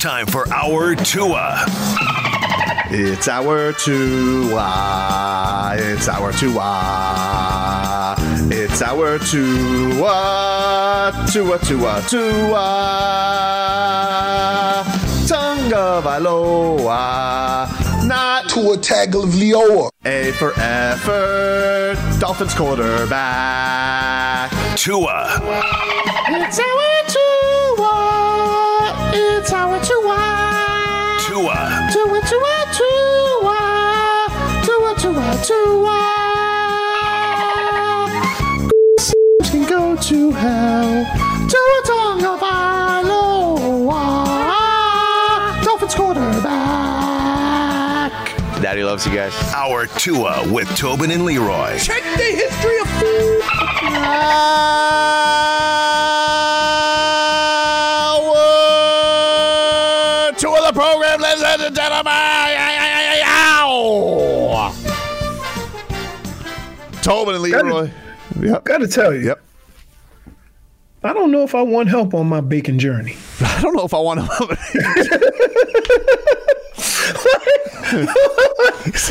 Time for our Tua. It's our Tua. It's our Tua. It's our Tua. Tua, Tua, Tua. Tonga Vailoa. Not Tua Tagovailoa. A for effort. Dolphins quarterback. Tua. It's our Tua. It's our Tua. Tua. Tua, Tua, Tua. Tua, Tua, Tua. Can go to hell. Tua Tonga Vailoa. Dolphins quarterback. Daddy loves you guys. Our Tua with Tobin and Leroy. Check the history of food. Ah. Tobin and Leroy. Yep. Gotta tell you. Yep. I don't know if I want help on my bacon journey. I don't know if I want to.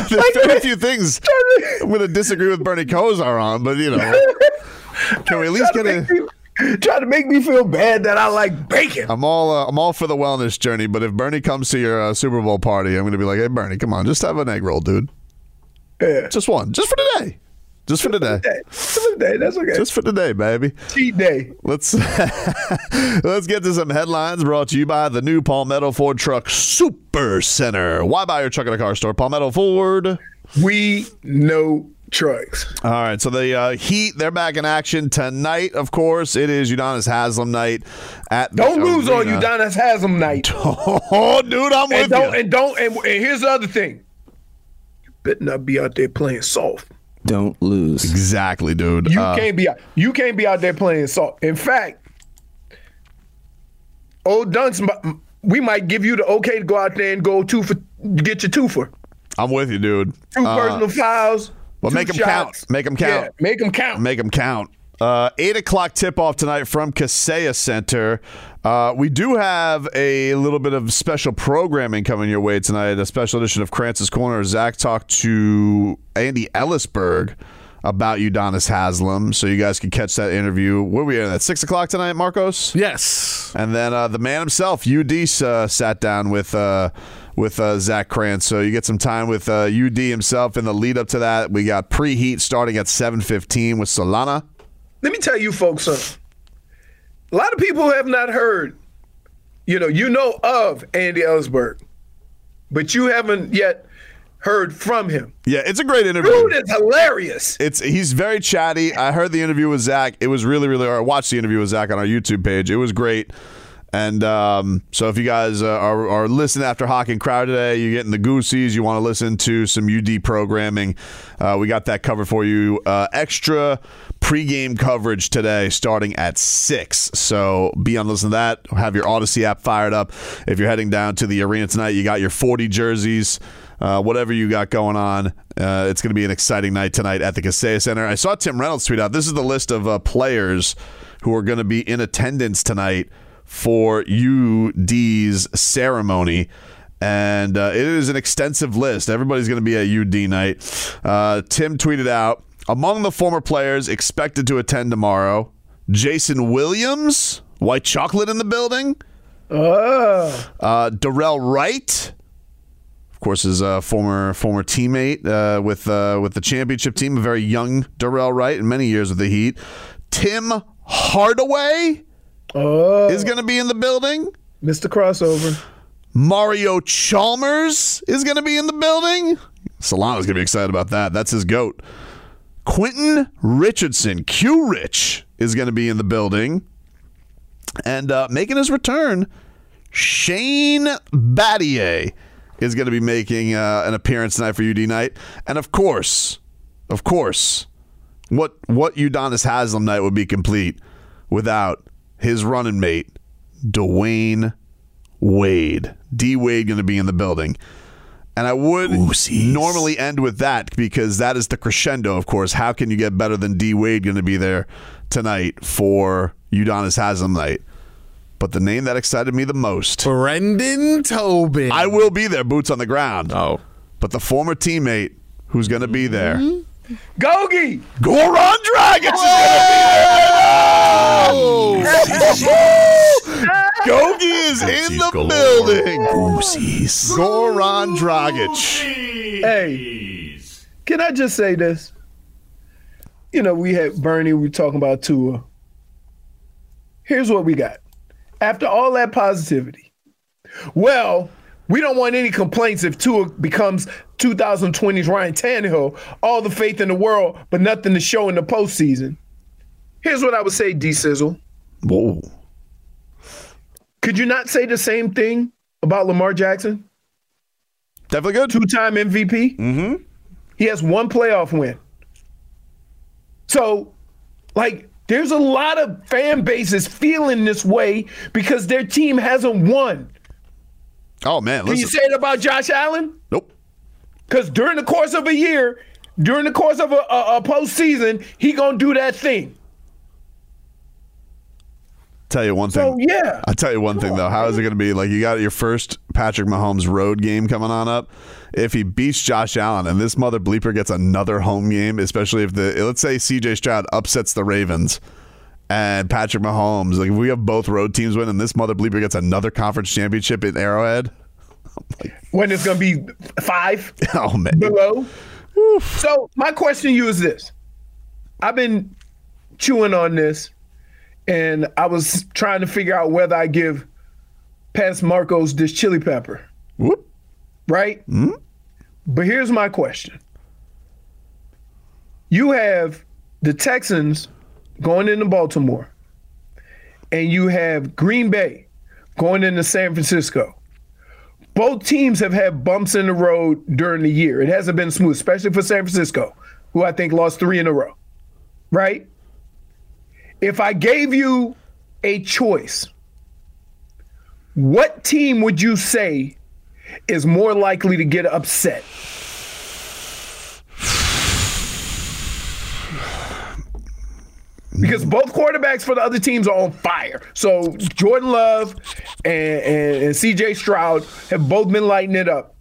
There's very few things I'm going to disagree with Bernie Kosar on, but you know, can we at least get a? Trying to make me feel bad that I like bacon. I'm all uh, I'm all for the wellness journey, but if Bernie comes to your uh, Super Bowl party, I'm going to be like, "Hey, Bernie, come on, just have an egg roll, dude. Yeah. Just one, just for today, just for today, Hey, for the day, That's okay. just for today, baby." cheat day. Let's let's get to some headlines brought to you by the new Palmetto Ford Truck Super Center. Why buy your truck at a car store? Palmetto Ford. We know trucks. All right, so the uh, Heat they're back in action tonight. Of course, it is Udonis Haslem night at. Don't lose on. Udonis Haslem night. Oh, dude, I'm with and don't you. and don't and, and here's the other thing. You better not be out there playing soft. Don't lose. Exactly, dude. You Uh, can't be out. You can't be out there playing soft. In fact, old Dunce, we might give you the okay to go out there and go two for get your two for I'm with you, dude. two Uh, personal fouls. well, two make 'em shots. count. Make 'em count. Yeah, make them count. Make them count. Uh, eight o'clock tip off tonight from Kaseya Center. Uh, we do have a little bit of special programming coming your way tonight. A special edition of Krantz's Corner. Zach talked to Andy Elisburg about Udonis Haslem, so you guys can catch that interview. Where we at? At six o'clock tonight, Marcos. Yes. And then uh, the man himself, UD, uh, sat down with uh, with uh, Zach Krantz. So you get some time with uh, UD himself in the lead up to that. We got preheat starting at seven fifteen with Solana. Let me tell you folks something. A lot of people have not heard, you know, you know of Andy Elisburg, but you haven't yet heard from him. Yeah, it's a great interview. Dude is hilarious. It's he's very chatty. I heard the interview with Zach. It was really, really. Or I watched the interview with Zach on our YouTube page. It was great. And um, so, if you guys uh, are, are listening after Hawk and Crowd today, you're getting the Goosies, you want to listen to some UD programming, uh, we got that covered for you. Uh, extra pregame coverage today starting at 6. So, be on listen to that. Have your Odyssey app fired up. If you're heading down to the arena tonight, you got your 40 jerseys. Uh, whatever you got going on, uh, it's going to be an exciting night tonight at the Kaseya Center. I saw Tim Reynolds tweet out this is the list of uh, players who are going to be in attendance tonight for UD's ceremony. And uh, it is an extensive list. Everybody's going to be at UD night. Uh, Tim tweeted out among the former players expected to attend tomorrow Jason Williams, White chocolate in the building. Oh, Uh, Dorell Wright, of course, is a former former teammate uh, with uh, with the championship team. A very young Dorell Wright, in many years with the Heat. Tim Hardaway oh, is going to be in the building. Mr. Crossover. Mario Chalmers is going to be in the building. Solano's going to be excited about that. That's his goat. Quentin Richardson, Q Rich, is going to be in the building. And uh, making his return, Shane Battier is going to be making uh, an appearance tonight for UD night. And of course, of course, what what Udonis Haslem night would be complete without his running mate, Dwyane Wade. D Wade going to be in the building. And I would normally end with that because that is the crescendo, of course. How can you get better than D Wade going to be there tonight for Udonis Haslem night? But the name that excited me the most, Brendan Tobin. I will be there, boots on the ground. Oh. But the former teammate who's going to be there, mm-hmm. Gogi. Goran Dragic is going to be there. Gogi is in the building. Goran Dragic. Hey, can I just say this? You know, we had Bernie, we were talking about Tua. Here's what we got. After all that positivity, well, we don't want any complaints if Tua becomes 2020's Ryan Tannehill, all the faith in the world, but nothing to show in the postseason. Here's what I would say, D Sizzle. Whoa. Could you not say the same thing about Lamar Jackson? Definitely good. Two time MVP. Mm-hmm. He has one playoff win. So, like, there's a lot of fan bases feeling this way because their team hasn't won. Oh, man. Can you Listen. say it about Josh Allen? Nope. Because during the course of a year, during the course of a, a, a postseason, he gonna do that thing. Tell you one thing. So yeah, I'll tell you one thing though. How is it going to be? Like you got your first Patrick Mahomes road game coming on up. If he beats Josh Allen and this mother bleeper gets another home game, especially if the let's say CJ Stroud upsets the Ravens and Patrick Mahomes, like if we have both road teams win and this mother bleeper gets another conference championship in Arrowhead. when it's gonna be five. Oh man. below. So my question to you is this: I've been chewing on this, and I was trying to figure out whether I give Paz Marcos this chili pepper, Whoop. right? Mm-hmm. But here's my question: You have the Texans going into Baltimore, and you have Green Bay going into San Francisco both teams have had bumps in the road during the year. It hasn't been smooth, especially for San Francisco, who I think lost three in a row. Right? If I gave you a choice, what team would you say is more likely to get upset? Because both quarterbacks for the other teams are on fire. So Jordan Love and, and, and CJ Stroud have both been lighting it up.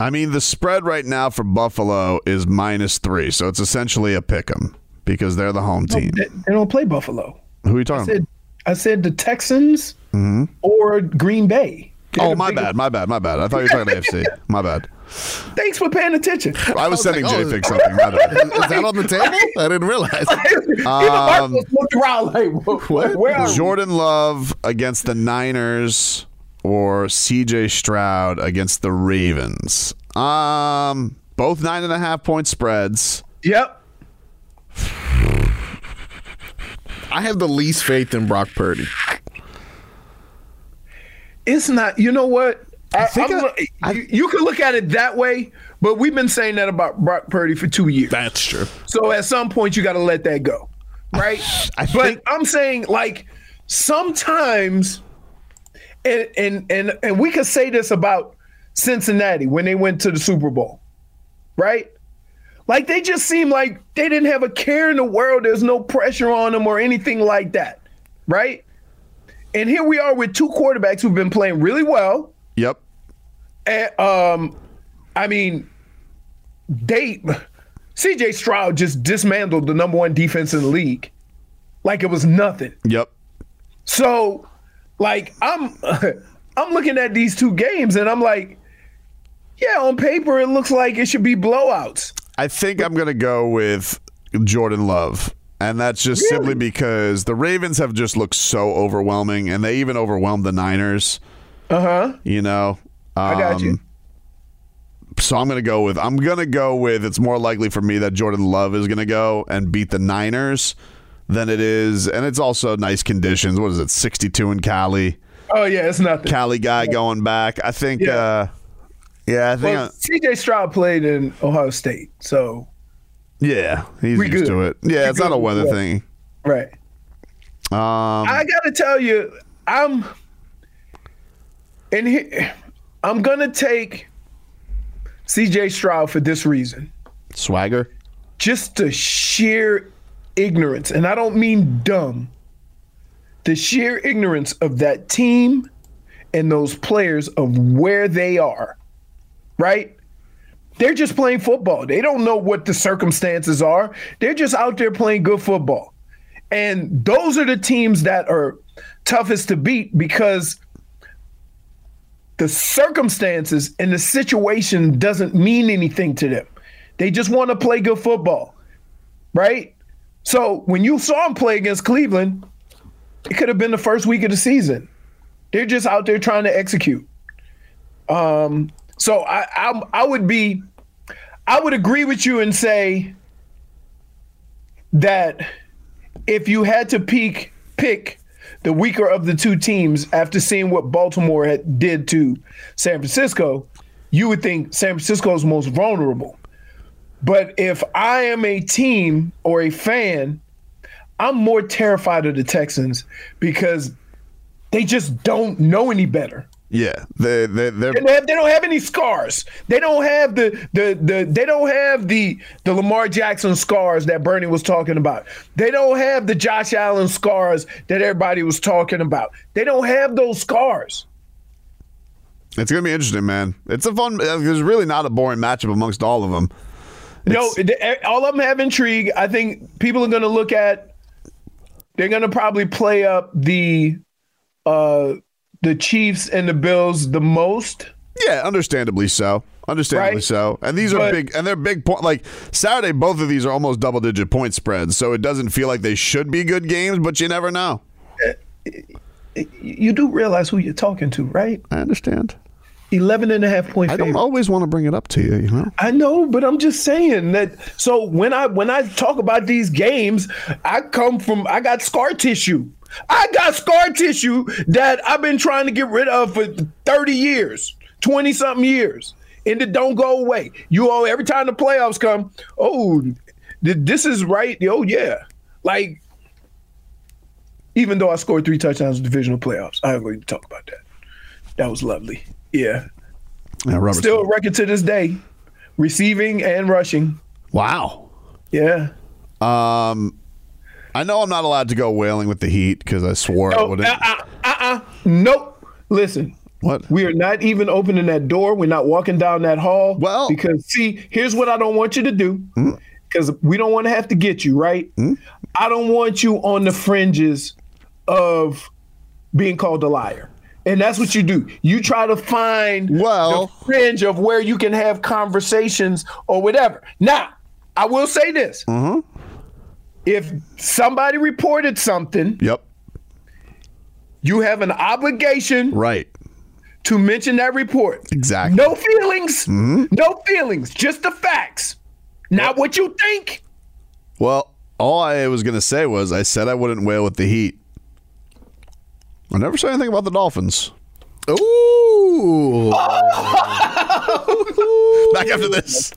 I mean, the spread right now for Buffalo is minus three, so it's essentially a pick 'em because they're the home team. They, they don't play Buffalo. Who are you I talking said, I said the Texans or Green Bay. They're Oh, my biggest- bad, my bad, my bad. I thought you were talking AFC. My bad. Thanks for paying attention. I was was sending like, oh, JFig something. My bad. Is that on the table? I didn't realize. Um, around like, what? Where? Jordan Love against the Niners or CJ Stroud against the Ravens. Um, both nine and a half point spreads. Yep. I have the least faith in Brock Purdy. It's not. You know what? I, think I'm I- you, you can look at it that way, but we've been saying that about Brock Purdy for two years. That's true. So at some point, you got to let that go, right? I but think- I'm saying like sometimes, and and and and we could say this about Cincinnati when they went to the Super Bowl, right? Like they just seem like they didn't have a care in the world. There's no pressure on them or anything like that, right? And here we are with two quarterbacks who've been playing really well. Yep. And, um, I mean, they CJ Stroud just dismantled the number one defense in the league like it was nothing. Yep. So, like, I'm I'm looking at these two games and I'm like, yeah, on paper it looks like it should be blowouts. I think I'm gonna go with Jordan Love. And that's just Really? simply because the Ravens have just looked so overwhelming, and they even overwhelmed the Niners. Uh huh. You know, I got you. Um, So I'm gonna go with I'm gonna go with it's more likely for me that Jordan Love is gonna go and beat the Niners than it is, and it's also nice conditions. What is it, 62 in Cali? Oh yeah, it's nothing. Cali guy going back. I think. Yeah. uh Yeah, I think. Well, C.J. Stroud played in Ohio State, so yeah, he's used good. to it. Yeah, We it's not a weather Yeah. thing. right. Um, I gotta tell you, I'm and he, I'm gonna take C.J. Stroud for this reason. swagger. just the sheer ignorance, and I don't mean dumb, the sheer ignorance of that team and those players of where they are, right? They're just playing football. They don't know what the circumstances are. They're just out there playing good football. And those are the teams that are toughest to beat because the circumstances and the situation doesn't mean anything to them. They just want to play good football, right? So when you saw them play against Cleveland, it could have been the first week of the season. They're just out there trying to execute. Um, so I, I I would be, I would agree with you and say that if you had to peak pick the weaker of the two teams after seeing what Baltimore had, did to San Francisco, you would think San Francisco is most vulnerable. But if I am a team or a fan, I'm more terrified of the Texans because they just don't know any better. Yeah, they they They don't have, they don't have any scars. They don't have the the the they don't have the the Lamar Jackson scars that Bernie was talking about. They don't have the Josh Allen scars that everybody was talking about. They don't have those scars. It's gonna be interesting, man. It's a fun. There's really not a boring matchup amongst all of them. No, all of them have intrigue. I think people are going to look at. They're going to probably play up the, uh, the Chiefs and the Bills the most. Yeah, understandably so. Understandably Right. so. And these are big, and they're big point. Like Saturday, both of these are almost double digit point spreads, so it doesn't feel like they should be good games, but you never know. Eh, eh, you do realize who you're talking to, right? I understand. 11 and a half point I don't always want to bring it up to you, you know. I know, but I'm just saying that. So when I when I talk about these games, I come from I got scar tissue. I got scar tissue that I've been trying to get rid of for 30 years, 20 something years, and it don't go away. You all every time the playoffs come, oh, this is right. Oh yeah, like even though I scored three touchdowns in divisional playoffs, I ain't going to talk about that. That was lovely. Yeah, Yeah, still a record to this day, receiving and rushing. Wow. Yeah. Um, I know I'm not allowed to go wailing with the Heat because I swore I wouldn't. uh, uh, uh, uh. Nope. Listen. What? We are not even opening that door. We're not walking down that hall. Well- Hmm? because see, here's what I don't want you to do. Because we don't want to have to get you right. I don't want you on the fringes of being called a liar. And that's what you do. You try to find Well- the fringe of where you can have conversations or whatever. Now, I will say this. Mm-hmm. If somebody reported something, Yep. you have an obligation Right. to mention that report. Exactly. No feelings. Mm-hmm. No feelings. Just the facts. Not what you think. Well, all I was gonna say was I said I wouldn't wail with the Heat. I never said anything about the Dolphins. Ooh. Back after this.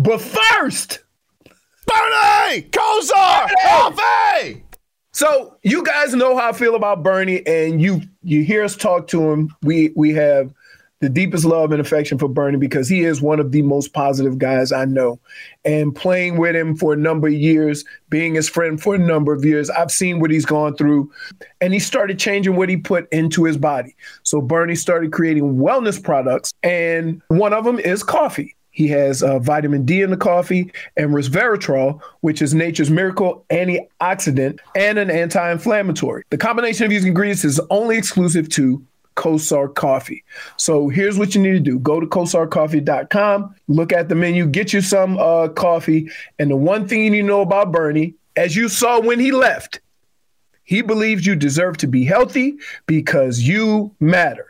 But first, Bernie! Kosar! Coffee! so you guys know how I feel about Bernie, and you you hear us talk to him. We we have the deepest love and affection for Bernie because he is one of the most positive guys I know. And playing with him for a number of years, being his friend for a number of years, I've seen what he's gone through. And he started changing what he put into his body. So Bernie started creating wellness products, and one of them is coffee. He has uh, vitamin D in the coffee and resveratrol, which is nature's miracle antioxidant and an anti inflammatory. The combination of these ingredients is only exclusive to Kosar Coffee. So here's what you need to do go to kosarcoffee.com, look at the menu, get you some uh, coffee. And the one thing you need to know about Bernie, as you saw when he left, he believes you deserve to be healthy because you matter.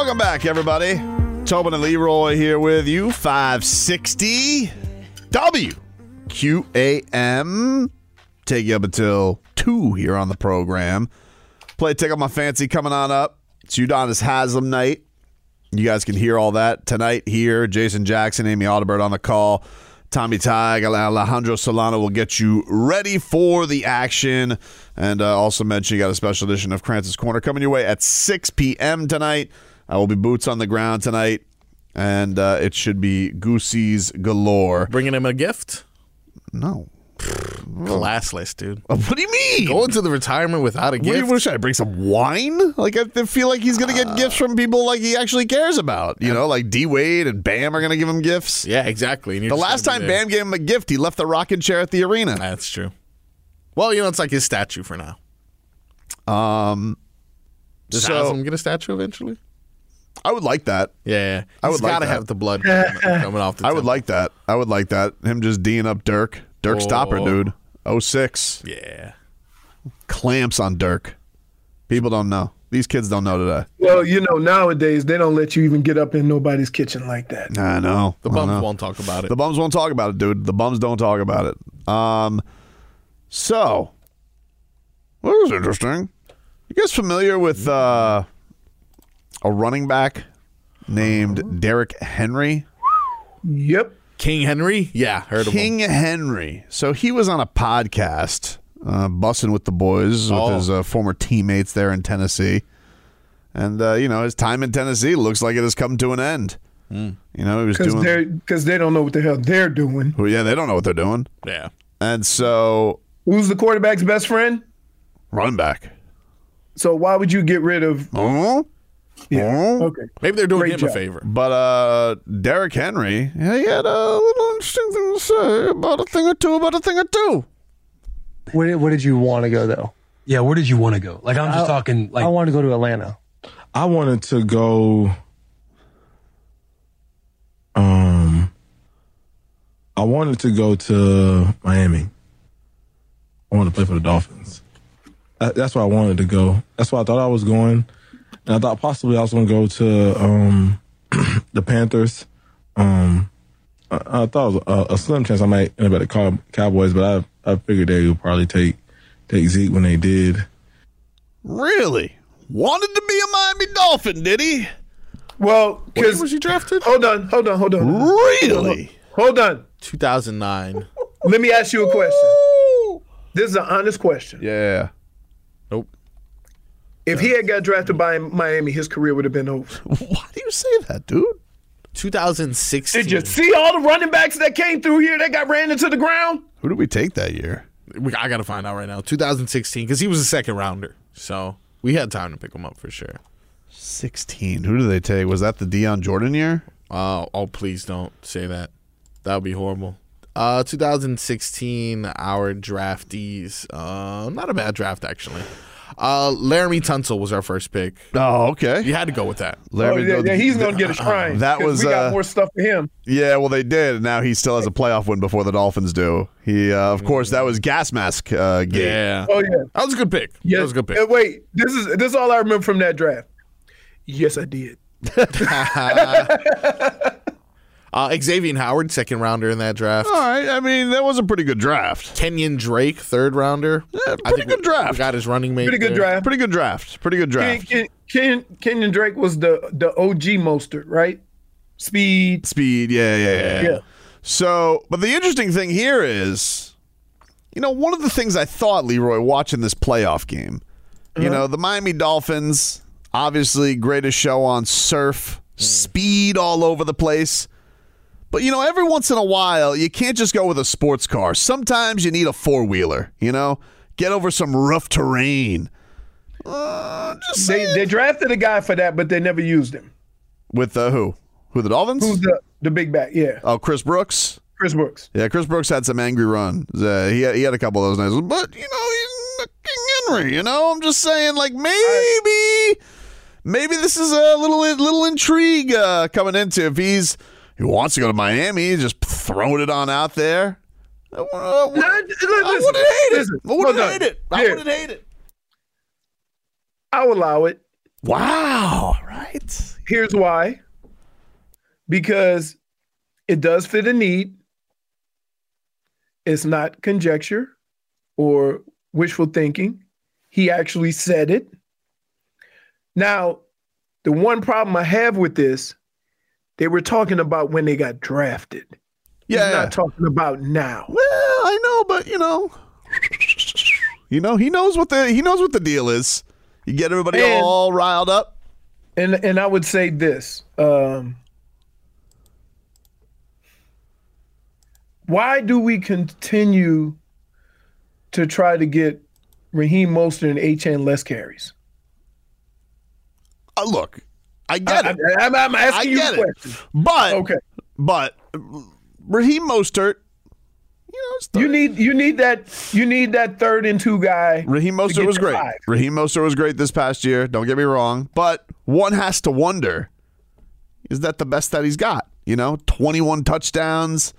Welcome back, everybody. Tobin and Leroy here with you. 560 WQAM. Take you up until 2 here on the program. Play Tickle My Fancy coming on up. It's Udonis Haslem night. You guys can hear all that tonight here. Jason Jackson, Amy Audibert on the call. Tommy Tag, Alejandro Solano will get you ready for the action. And uh, also mention you got a special edition of Krantz's Corner coming your way at 6 p.m. tonight. I will be boots on the ground tonight, and uh, it should be Goosey's galore. Bringing him a gift? No. Classless, dude. What do you mean? Going to the retirement without a What, do you, gift? what should I bring some wine? Like I feel like he's gonna get gifts from people like he actually cares about. You know, like D Wade and Bam are gonna give him gifts. yeah, exactly. The last time. Bam gave him a gift, he left the rocking chair at the arena. That's true. Well, you know, it's like his statue for now. Um, Does So- Haslem get a statue eventually? I would like that. Yeah, yeah. I He's would like gotta that. have the blood coming, coming off the I would temple. like that. I would like that. Him just D'ing up Dirk. Dirk Stopper, Oh. dude. 06. Yeah. Clamps on Dirk. People don't know. These kids don't know today. Well, you know, nowadays they don't let you even get up in nobody's kitchen like that. I know. The I bums know. won't talk about it. The bums won't talk about it, dude. The bums don't talk about it. Um, so that was interesting. You guys familiar with uh, a running back named Derrick Henry? Yep. King Henry? Yeah, heard of him. King Henry. So he was on a podcast, uh, bussing with the boys with Oh. his uh, former teammates there in Tennessee, and uh, you know his time in Tennessee looks like it has come to an end. Hmm. You know he was Because doing. they're because they don't know what the hell they're doing. Well, yeah, they don't know what they're doing, Yeah. and so Who's the quarterback's best friend? running back. So why would you get rid of? Oh, yeah. Hmm? Okay. Maybe they're doing Great him job. a favor. But uh, Derrick Henry, he had a little interesting thing to say about a thing or two, about a thing or two. Where, where did you want to go though? Yeah, where did you want to go? Like I'm just I, talking. Like I wanted to go to Atlanta. I wanted to go. Um, I wanted to go to Miami. I wanted to play for the Dolphins. That's where I wanted to go. That's where I thought I was going. And I thought possibly I was going to go to um, the Panthers. Um, I, I thought it was a, a slim chance I might end up at the Cowboys, but I I figured they would probably take take Zeke when they did. Really? Wanted to be a Miami Dolphin, did he? Well, because was he drafted? Hold on, hold on, hold on. Really? Hold on. 2009. Let me ask you a question. This is an honest question. Yeah. Nope. If he had got drafted by Miami, his career would have been over. Why do you say that, dude? 2016. Did you see all the running backs that came through here that got ran into the ground? Who did we take that year? We- I got to find out right now. 2016, because he was a second rounder. So we had time to pick him up for sure. 16. Who did they take? Was that the Dion Jordan year? Uh, oh, please don't say that. That would be horrible. Uh, 2016, our draftees. Uh, not a bad draft, actually. Uh, Laremy Tunsil was our first pick. Oh, okay. You had to go with that. oh, yeah, yeah, he's going to get a shrine. that was we got uh, more stuff for him. Yeah, well, they did. and Now he still has a playoff win before the Dolphins do. He, uh, of course, that was gas mask uh, game. Yeah. Oh yeah, that was a good pick. Yeah. That was a good pick. Uh, wait, this is this is all I remember from that draft. Yes, I did. Uh, Xavier Howard, second rounder in that draft. All right. I mean, that was a pretty good draft. Kenyon Drake, third rounder. Yeah, pretty good draft. got his running mate. Pretty good there. draft. Pretty good draft. Pretty good draft. Ken, Ken, Kenyon Drake was the the OG Mostert, right? Speed. Speed. Yeah, yeah, yeah. Yeah. So, but the interesting thing here is, you know, one of the things I thought, Leroy, watching this playoff game, you know, the Miami Dolphins, obviously greatest show on surf, speed all over the place. But, you know, every once in a while, you can't just go with a sports car. Sometimes you need a four wheeler, you know, get over some rough terrain. Uh, just They they drafted a guy for that, but they never used him. with uh, who? Who, the Dolphins? Who's the the big back? Yeah, oh, Chris Brooks. Chris Brooks. Yeah, Chris Brooks had some angry runs. Uh, he had, he had a couple of those nights. but you know he's King Henry. You know, I'm just saying, like maybe, maybe this is a little little intrigue uh, coming into if he's he wants to go to Miami, just throwing it on out there. Uh, I wouldn't I hate it. I wouldn't hate it. I wouldn't hate it. I'll allow it. Wow. Right. Here's why. Because it does fit a need. It's not conjecture or wishful thinking. He actually said it. Now, the one problem I have with this, they were talking about when they got drafted. Yeah. He's not talking about now. Well, I know, but you know, you know, he knows what the he knows what the deal is. You get everybody And- all riled up. And and I would say this. Um, why do we continue to try to get Raheem Mostert and Achane less carries? Uh, look, I get I- it. I- I'm- I'm asking I you get a it. question. But Okay. but Raheem Mostert, You know, you need you need that you need that third and two guy. Raheem Mostert was great. five. Raheem Mostert was great this past year. Don't get me wrong, but one has to wonder: is that the best that he's got? You know, twenty-one touchdowns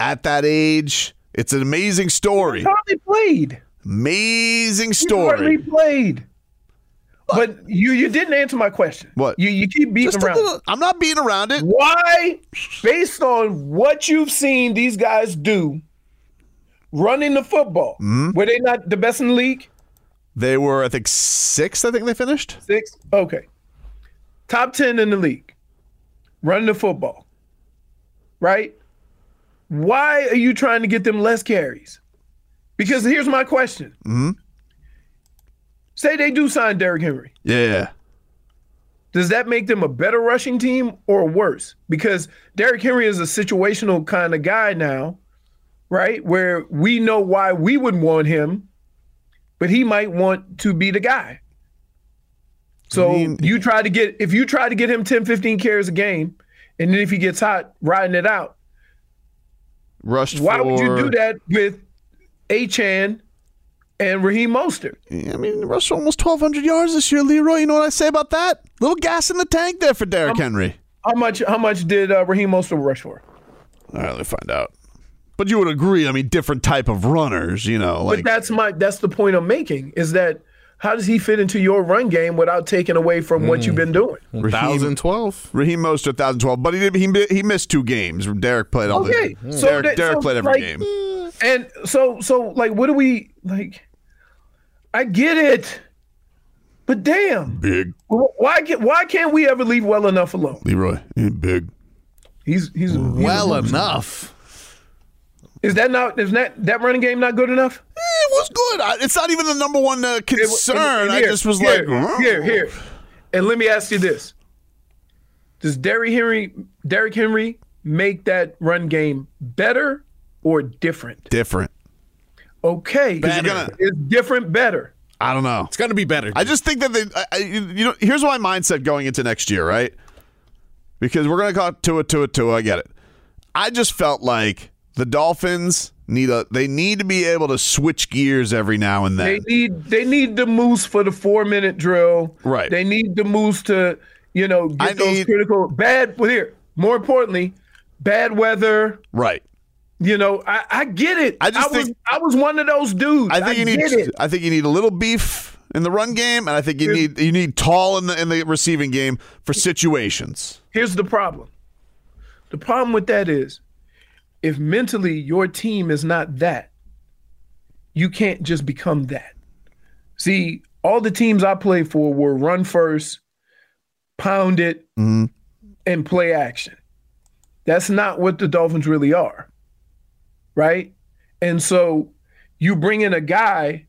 at that age. It's an amazing story. He's hardly played. Amazing He's hardly story. played. But you you didn't answer my question. What? You you keep beating Just around. little- I'm not beating around it. Why, based on what you've seen these guys do, running the football, Mm-hmm. were they not the best in the league? They were, I think, sixth. I think they finished. sixth. Okay. Top ten in the league, running the football. Right. Why are you trying to get them less carries? Because here's my question. hmm Say they do sign Derrick Henry. Yeah. Does that make them a better rushing team or worse? Because Derrick Henry is a situational kind of guy now, right? Where we know why we would want him, but he might want to be the guy. So you try to get if you try to get him 10, 15 carries a game, and then if he gets hot, riding it out. Rushed Why would you do that with Achane and Raheem Mostert? I mean, rushed almost 1,200 yards this year, Leroy. You know what I say about that? Little gas in the tank there for Derrick Henry. How much how much did uh, Raheem Mostert rush for? All right, let me find out. But you would agree, I mean, different type of runners, you know, like but that's my that's the point I'm making is that how does he fit into your run game without taking away from what you've been doing? 2012. Raheem Mostert, 2012, but he did, he he missed two games. Derrick played all Okay, the so Derrick, that- Derrick so, played every like, game. And so so like what do we like? I get it, but damn, Big why get why can't we ever leave well enough alone? Leroy, he big. He's he's he's Well a- enough. Is that not is that that running game not good enough? It was good. I, it's not even the number one uh, concern. I Here, just was here, like, here, here. And let me ask you this: Does Derrick Henry, Derrick Henry, make that run game better or different? different. Okay, Because you're gonna- it's different, better. I don't know. It's going to be better. I just think that they, I, I, you know, here's my mindset going into next year, right? Because we're going to call it Tua, Tua, Tua. I get it. I just felt like the Dolphins need a, they need to be able to switch gears every now and then. They need they need the moose for the four minute drill. Right. They need the moose to you know get I those need- critical bad. Well, here more importantly, bad weather. Right. You know, I, I get it. I just was think- I was one of those dudes. I think you need. It. I think you need a little beef in the run game, and I think you need, you need tall in the in the receiving game for situations. Here's the problem. The problem with that is if mentally your team is not that, you can't just become that. See, all the teams I played for were run first, pound it, mm-hmm. and play action. That's not what the Dolphins really are. Right? And so you bring in a guy,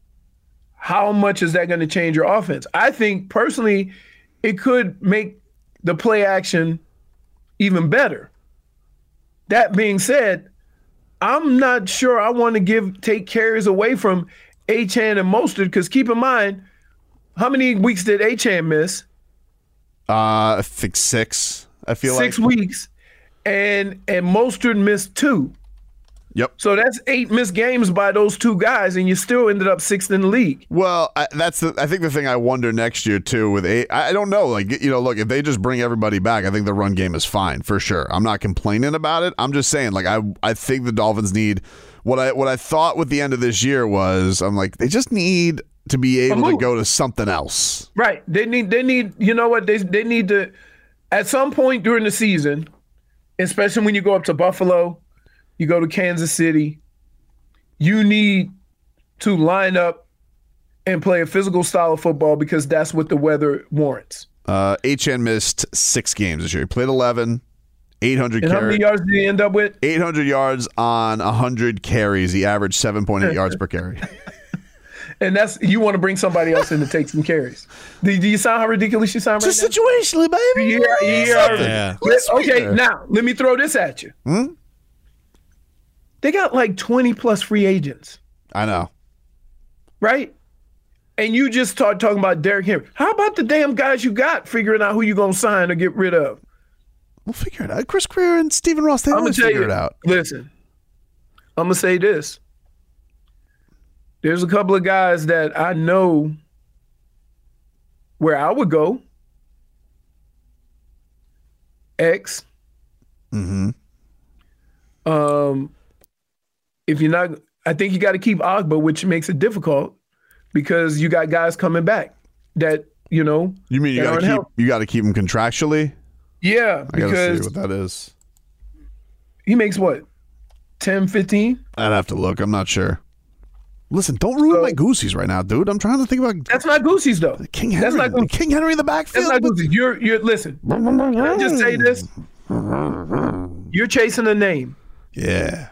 how much is that going to change your offense? I think personally, it could make the play action even better. That being said, I'm not sure I want to give take carries away from Achane and Mostert because keep in mind, how many weeks did Achane miss? Uh, I think six. I feel Six like weeks, and and Mostert missed two. Yep. So that's eight missed games by those two guys, and you still ended up sixth in the league. Well, I, that's the. I think the thing I wonder next year too with eight. I I don't know. Like you know, look if they just bring everybody back, I think the run game is fine for sure. I'm not complaining about it. I'm just saying, like I I think the Dolphins need what I what I thought with the end of this year was I'm like they just need to be able to go to something else. Right. They need they need you know what they they need to at some point during the season, especially when you go up to Buffalo, you go to Kansas City, you need to line up and play a physical style of football because that's what the weather warrants. Uh, HN missed six games this year. He played 11, 800 And how many yards did he end up with? 800 yards on 100 carries. He averaged 7.8 yards per carry. And that's you want to bring somebody else in to take some carries. Do, do you sound how ridiculous you sound right Just now? situationally, baby. Yeah, yeah. Something. Yeah. Okay, now let me throw this at you. Hmm? They got like 20 plus free agents, I know. right? And you just start talking about Derrick Henry. How about the damn guys you got figuring out who you're going to sign or get rid of? We'll figure it out. Chris Grier and Stephen Ross, they always figure you, it out. Listen, I'm gonna say this. There's a couple of guys that I know where I would go. X. Mm-hmm. Um, if you're not, I think you got to keep Ogbah, which makes it difficult because you got guys coming back that you know. You mean you got to keep help- you got to keep him contractually? Yeah, I got to see because what that is. he makes what 10, 15? I'd have to look. I'm not sure. Listen, don't ruin my goosies right now, dude. I'm trying to think about That's not Goosey's though. King Henry. That's not Goosey. King Henry in the backfield. That's not Goosey. You're you're listen. Can I just say this? You're chasing a name. yeah,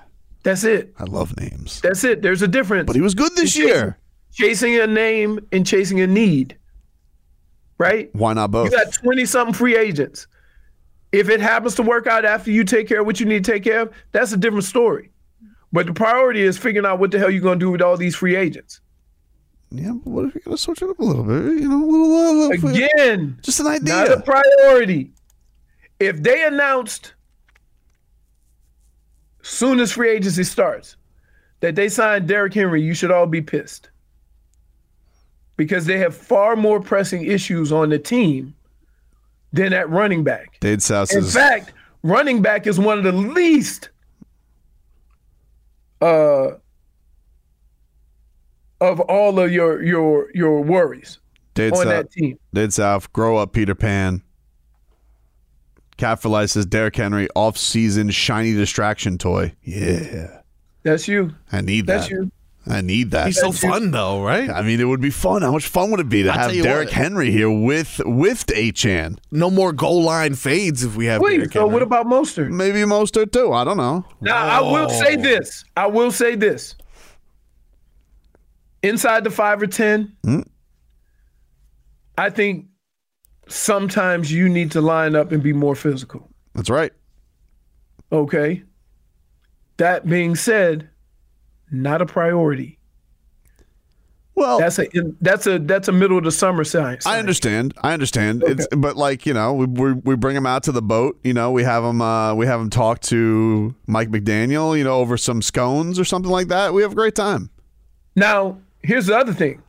That's it. I love names. That's it. There's a difference. But he was good this You're year. Chasing a name and chasing a need. Right? Why not both? You got 20 something free agents. If it happens to work out after you take care of what you need to take care of, that's a different story. But the priority is figuring out what the hell you're going to do with all these free agents. yeah, but what if you're gonna switch it up a little bit? You know, a little, uh, little Again, just an idea. not a priority. If they announced soon as free agency starts that they signed Derrick Henry, you should all be pissed. Because they have far more pressing issues on the team than at running back. Dade South In fact, running back is one of the least uh of all of your your your worries Dead on South, that team. Dead South, grow up, Peter Pan. Cat says Derrick Henry off-season shiny distraction toy. Yeah, That's you. I need that. That's that. you. I need that. He's so fun though, right? I mean, it would be fun. How much fun would it be to I'll have tell you Derrick what. Henry here with with Achane? No more goal line fades if we have. Wait, Derrick so Henry. what about Mostert? Maybe Mostert too. I don't know. Now I will say this. I will say this. Inside the five or ten, Hmm? I think sometimes you need to line up and be more physical. That's right. Okay. That being said, not a priority. Well, that's a that's a that's a middle of the summer science. I understand. I understand. It's but like you know, we, we we bring him out to the boat. You know, we have him uh, we have him talk to Mike McDaniel. You know, over some scones or something like that. We have a great time. Now, here's the other thing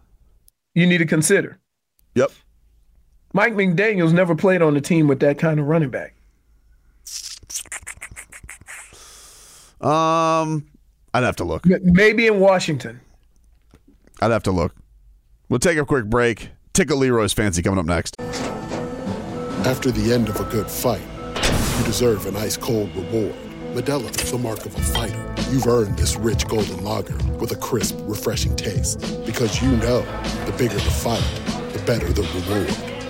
you need to consider. Yep. Mike McDaniel's never played on a team with that kind of running back. Um, I'd have to look. Maybe in Washington. I'd have to look. We'll take a quick break. Tickle Leroy's fancy coming up next. After the end of a good fight, you deserve an ice cold reward. Modelo is the mark of a fighter. You've earned this rich golden lager with a crisp, refreshing taste. Because you know the bigger the fight, the better the reward.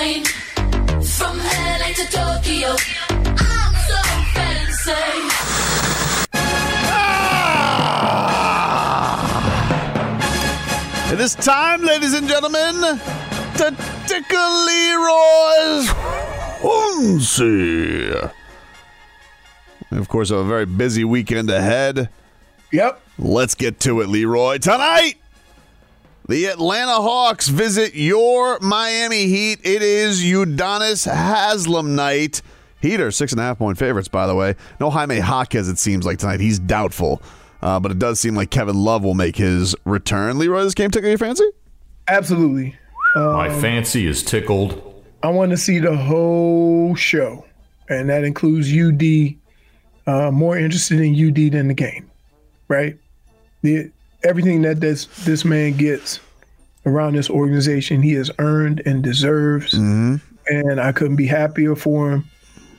Fast lane. From LA to Tokyo. I'm so fancy. Ah! It is time, ladies and gentlemen, to tickle Leroy's fancy. And of course, a very busy weekend ahead. Yep. Let's get to it, Leroy. Tonight, the Atlanta Hawks visit your Miami Heat. It is Udonis Haslem night. Heat are six and a half point favorites, by the way. No Jaime Jaquez, it seems like tonight. He's doubtful. Uh, but it does seem like Kevin Love will make his return. Leroy, this game tickle your fancy? Absolutely. My Um, fancy is tickled. I want to see the whole show, and that includes UD. Uh, more interested in UD than the game, right? The everything that this this man gets around this organization, he has earned and deserves, and I couldn't be happier for him.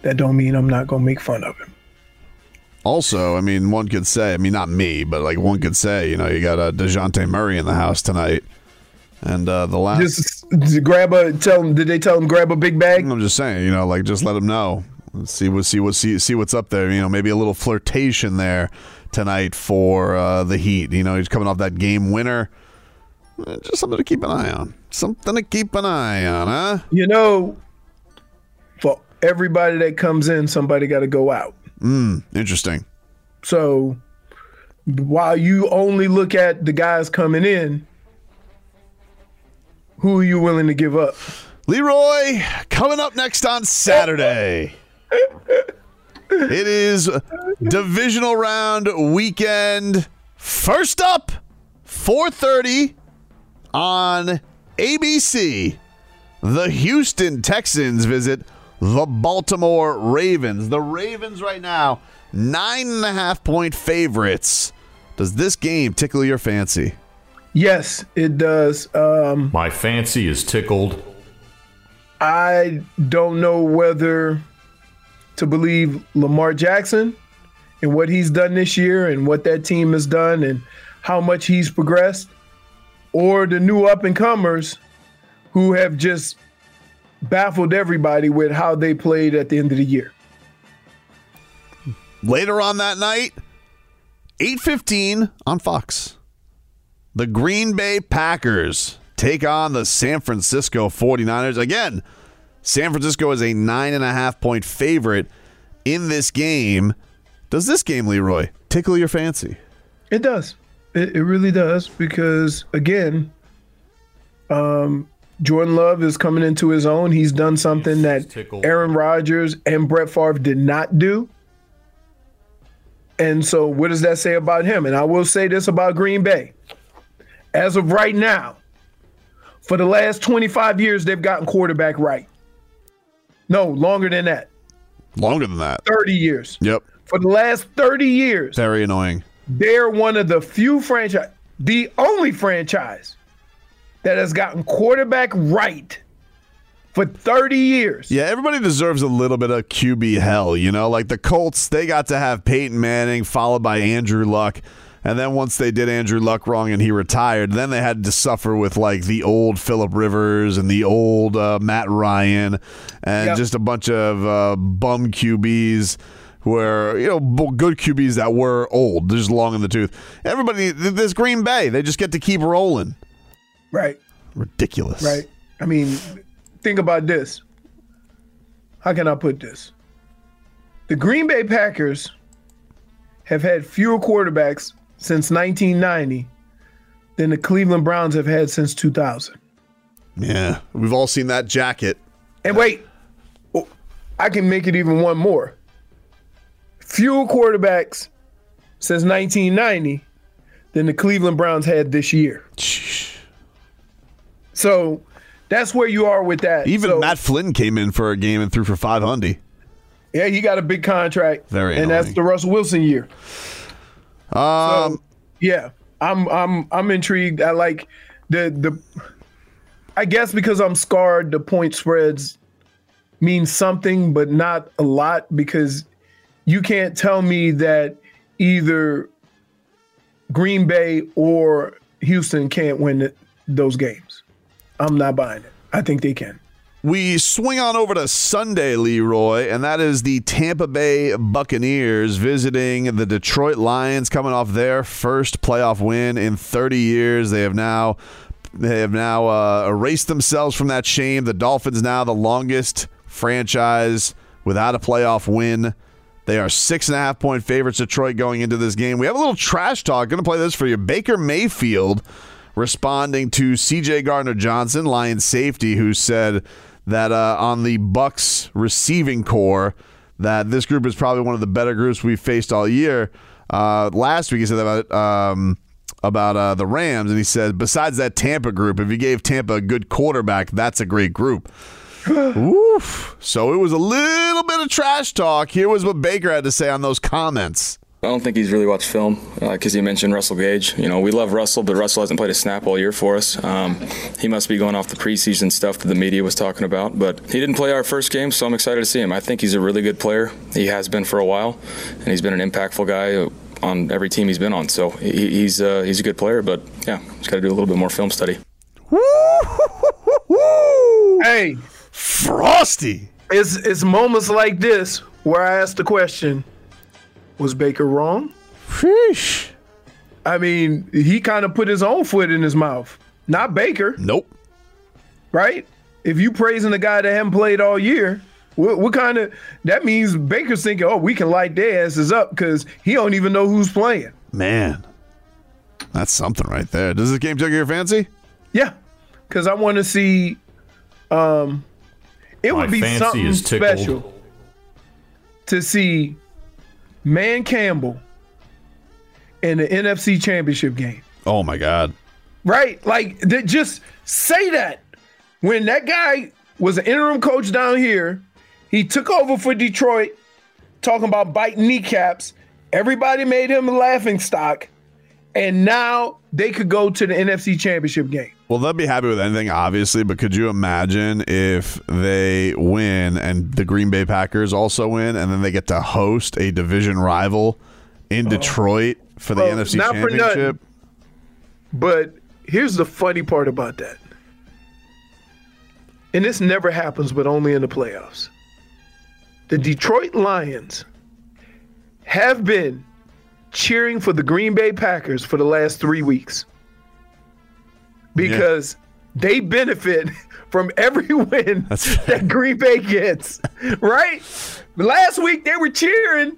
That don't mean I'm not gonna make fun of him. Also, I mean, one could say, I mean, not me, but like one could say, you know, you got uh, Dejounte Murray in the house tonight. And uh, the last. Just, just grab a tell him. Did they tell him grab a big bag? I'm just saying, you know, like just let him know. Let's see what see what see see what's up there. You know, maybe a little flirtation there tonight for uh, the Heat. You know, he's coming off that game winner. Uh, Just something to keep an eye on. Something to keep an eye on, huh? You know, for everybody that comes in, somebody got to go out. Mm, interesting. So while you only look at the guys coming in, who are you willing to give up? Leroy, coming up next on Saturday. it is divisional round weekend. First up, 4:30 on ABC. The Houston Texans visit the Baltimore Ravens. The Ravens right now, nine and a half point favorites. Does this game tickle your fancy? Yes, it does. Um, My fancy is tickled. I don't know whether to believe Lamar Jackson and what he's done this year and what that team has done and how much he's progressed, or the new up and comers who have just baffled everybody with how they played at the end of the year. Later on that night, 8:15 on Fox. The Green Bay Packers take on the San Francisco 49ers. Again, San Francisco is a nine and a half point favorite in this game. Does this game, Leroy, tickle your fancy? It does. It, it really does because again, um, Jordan Love is coming into his own. He's done something that Aaron Rodgers and Brett Favre did not do. And so, what does that say about him? And I will say this about Green Bay. As of right now, for the last 25 years, they've gotten quarterback right. No, longer than that. Longer than that. 30 years. Yep. For the last 30 years, Very annoying. they're one of the few franchise, the only franchise that has gotten quarterback right for 30 years. Yeah, everybody deserves a little bit of QB hell, you know? Like the Colts, they got to have Peyton Manning followed by Andrew Luck. And then once they did Andrew Luck wrong and he retired, then they had to suffer with like the old Philip Rivers and the old uh, Matt Ryan and Yep. just a bunch of uh, bum QBs where, you know, b- good QBs that were old, just long in the tooth. Everybody, this Green Bay, they just get to keep rolling. Right. Ridiculous. Right. I mean, think about this. How can I put this? The Green Bay Packers have had fewer quarterbacks since 1990 than the Cleveland Browns have had since 2000. Yeah. We've all seen that jacket. And wait, oh, I can make it even one more. Fewer quarterbacks since 1990 than the Cleveland Browns had this year. So that's where you are with that. Even So- Matt Flynn came in for a game and threw for 500. Yeah, he got a big contract. Very and that's the Russell Wilson year. Um, Yeah, I'm I'm I'm intrigued. I like the the. I guess because I'm scarred, the point spreads mean something, but not a lot because you can't tell me that either Green Bay or Houston can't win those games. I'm not buying it. I think they can. We swing on over to Sunday, Leroy, and that is the Tampa Bay Buccaneers visiting the Detroit Lions, coming off their first playoff win in 30 years. They have now they have now uh, erased themselves from that shame. The Dolphins now the longest franchise without a playoff win. They are six and a half point favorites. Detroit going into this game. We have a little trash talk. Going to play this for you. Baker Mayfield responding to C.J. Gardner Johnson, Lions safety, who said that uh, on the Bucs receiving corps, that this group is probably one of the better groups we've faced all year. Uh, last week he said that about um, about uh, the Rams, and he said besides that Tampa group, if you gave Tampa a good quarterback, that's a great group. Oof. So it was a little bit of trash talk. Here was what Baker had to say on those comments. I don't think he's really watched film because you mentioned Russell Gage. You know, we love Russell, but Russell hasn't played a snap all year for us. Um, he must be going off the preseason stuff that the media was talking about. But he didn't play our first game, so I'm excited to see him. I think he's a really good player. He has been for a while, and he's been an impactful guy on every team he's been on. So he, he's uh, he's a good player, but yeah, he's got to do a little bit more film study. Hey, Frosty. It's it's moments like this where I ask the question: Was Baker wrong? Fish. I mean, he kind of put his own foot in his mouth, not Baker. Nope. Right? If you praising a guy that haven't played all year, what, what kind of that means? Baker's thinking, oh, we can light their asses up because he don't even know who's playing. Man, that's something right there. Does this game tickle your fancy? Yeah, because I want to see. Um, it My would be fancy something is special to see Dan Campbell in the NFC Championship game. Oh my God. Right? Like, th- just say that. When that guy was an interim coach down here, he took over for Detroit, talking about biting kneecaps. Everybody made him a laughing stock. And now they could go to the NFC Championship game. Well, they'll be happy with anything, obviously, but could you imagine if they win and the Green Bay Packers also win and then they get to host a division rival in Detroit for the Bro, NFC not Championship. But here's the funny part about that. And this never happens, but only in the playoffs. The Detroit Lions have been cheering for the Green Bay Packers for the last three weeks because they benefit from every win that Green Bay gets, right? Last week they were cheering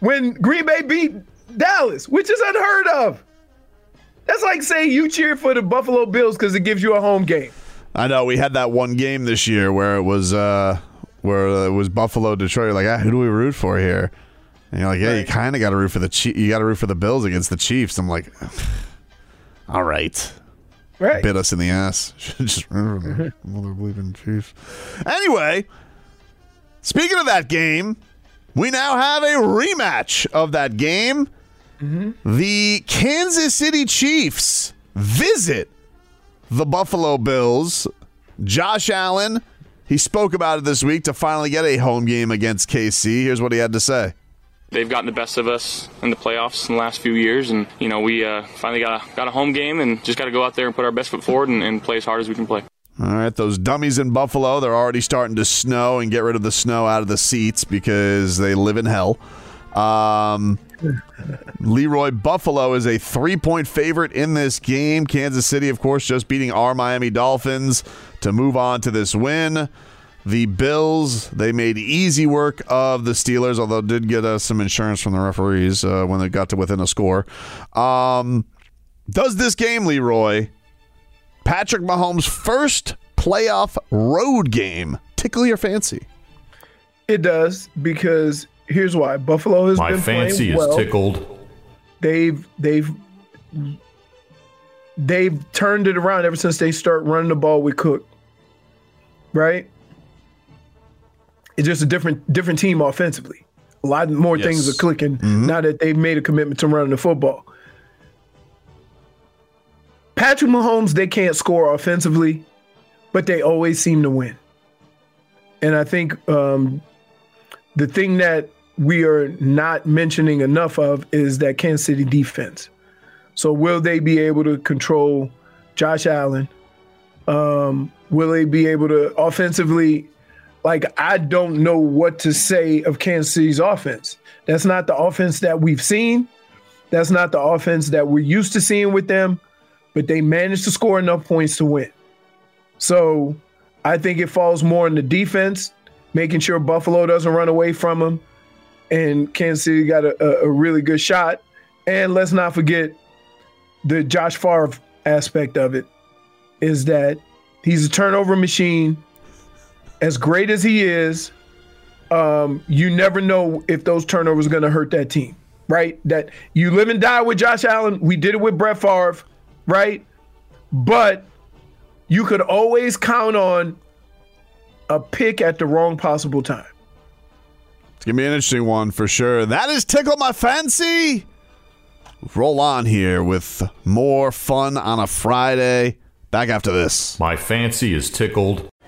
when Green Bay beat Dallas, which is unheard of. That's like saying you cheer for the Buffalo Bills because it gives you a home game. I know we had that one game this year where it was uh, where it was Buffalo Detroit. You're like, ah, who do we root for here? And you're like, yeah, you kind of got to root for the Chief. You got to root for the Bills against the Chiefs. I'm like, all right, right, bit us in the ass. Just remember the mm-hmm. mother bleeping Chiefs. Anyway, speaking of that game, we now have a rematch of that game. Mm-hmm. The Kansas City Chiefs visit the Buffalo Bills. Josh Allen, he spoke about it this week to finally get a home game against KC. Here's what he had to say. They've gotten the best of us in the playoffs in the last few years, and you know we uh, finally got a, got a home game, and just got to go out there and put our best foot forward and, and play as hard as we can play. All right, those dummies in Buffalo, they're already starting to snow and get rid of the snow out of the seats because they live in hell. Um, Leroy Buffalo is a three point favorite in this game. Kansas City, of course, just beating our Miami Dolphins to move on to this win. The Bills, they made easy work of the Steelers, although did get us some insurance from the referees uh, when they got to within a score. Um, does this game, Leroy, Patrick Mahomes' first playoff road game tickle your fancy? It does because here's why: Buffalo has My been fancy playing is well. tickled. They've they've they've turned it around ever since they start running the ball with Cook. Right? It's just a different different team offensively. A lot more Yes. things are clicking Mm-hmm. now that they've made a commitment to running the football. Patrick Mahomes, they can't score offensively, but they always seem to win. And I think um, the thing that we are not mentioning enough of is that Kansas City defense. So will they be able to control Josh Allen? Um, will they be able to offensively? Like I don't know what to say of Kansas City's offense. That's not the offense that we've seen. That's not the offense that we're used to seeing with them. But they managed to score enough points to win. So I think it falls more in the defense, making sure Buffalo doesn't run away from them. And Kansas City got a, a, a really good shot. And let's not forget the Josh Favre aspect of it is that he's a turnover machine. As great as he is, um, you never know if those turnovers are going to hurt that team, right? That you live and die with Josh Allen. We did it with Brett Favre, right? But you could always count on a pick at the wrong possible time. It's going to be an interesting one for sure. That is Tickle My Fancy. Roll on here with more fun on a Friday. Back after this. My fancy is tickled.